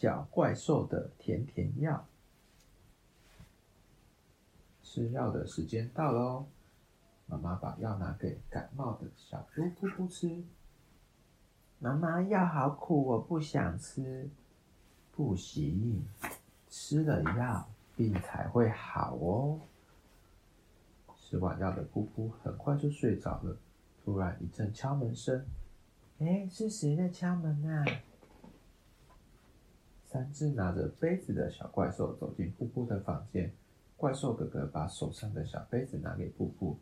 小怪兽的甜甜药。吃药的时间到了哦，妈妈把药拿给感冒的小猪噗噗吃。妈妈，药好苦，我不想吃。不行，吃了药病才会好哦。吃完药的噗噗很快就睡着了。突然一阵敲门声，哎，是谁在敲门啊？三只拿着杯子的小怪兽走进布布的房间。怪兽哥哥把手上的小杯子拿给布布，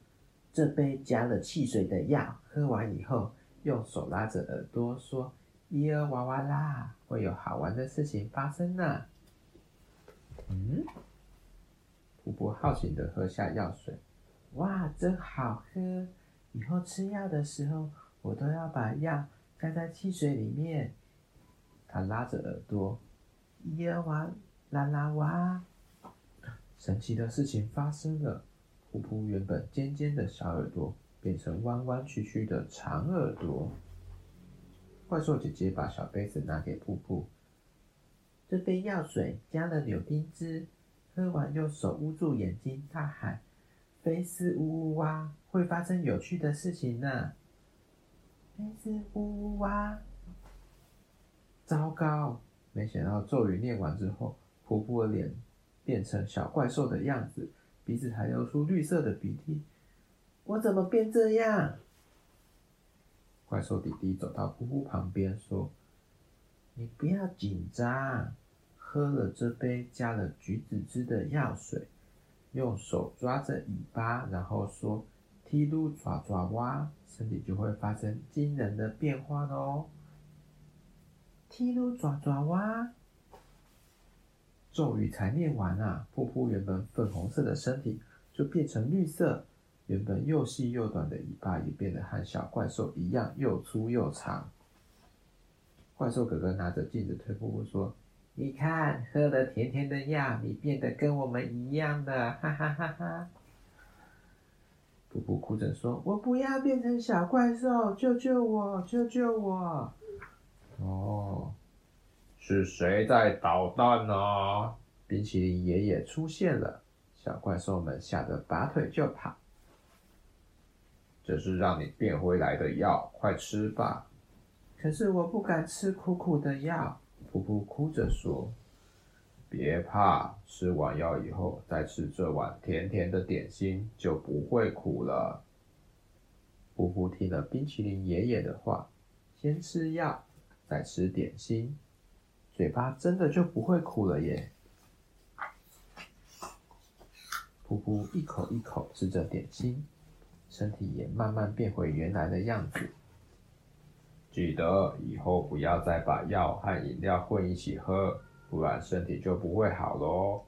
这杯加了汽水的药，喝完以后用手拉着耳朵说：“咿呀哇哇啦，会有好玩的事情发生呢。”嗯，布布好奇的喝下药水，哇，真好喝！以后吃药的时候，我都要把药加在汽水里面。他拉着耳朵，咿呀哇啦啦哇！神奇的事情发生了，噗噗原本尖尖的小耳朵变成弯弯曲曲的长耳朵。怪兽姐姐把小杯子拿给噗噗，这杯药水加了柳丁汁，喝完用手捂住眼睛，大喊。菲斯呜呜哇，会发生有趣的事情呢！菲斯呜呜哇，糟糕！没想到咒语念完之后，噗噗的脸变成小怪兽的样子，鼻子还流出绿色的鼻涕。我怎么变这样？怪兽弟弟走到噗噗旁边说：“你不要紧张，喝了这杯加了橘子汁的药水。”用手抓着尾巴，然后说“踢噜爪爪哇”，身体就会发生惊人的变化哦！踢噜爪爪哇！咒语才念完啊，噗噗原本粉红色的身体就变成绿色，原本又细又短的尾巴也变得和小怪兽一样又粗又长。怪兽哥哥拿着镜子对噗噗说。你看，喝了甜甜的药，你变得跟我们一样的，哈哈哈哈！噗噗哭着说：“我不要变成小怪兽，救救我，救救我！”哦，是谁在捣蛋呢？冰淇淋爷爷出现了，小怪兽们吓得拔腿就跑。这是让你变回来的药，快吃吧！可是我不敢吃苦苦的药。噗噗哭着说：“别怕，吃完药以后再吃这碗甜甜的点心，就不会苦了。”噗噗听了冰淇淋爷爷的话，先吃药，再吃点心，嘴巴真的就不会苦了耶！噗噗一口一口吃着点心，身体也慢慢变回原来的样子。记得以后不要再把药和饮料混一起喝，不然身体就不会好喽。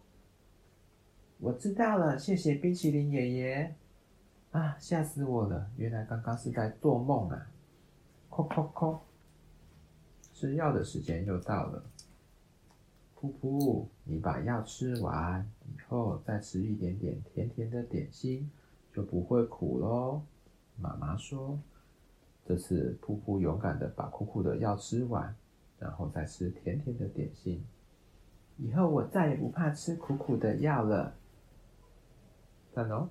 我知道了，谢谢冰淇淋爷爷。啊，吓死我了！原来刚刚是在做梦啊！叩叩叩，吃药的时间又到了。噗噗，你把药吃完以后，再吃一点点甜甜的点心，就不会苦喽。妈妈说。这次噗噗勇敢的把苦苦的药吃完，然后再吃甜甜的点心。以后我再也不怕吃苦苦的药了。赞哦！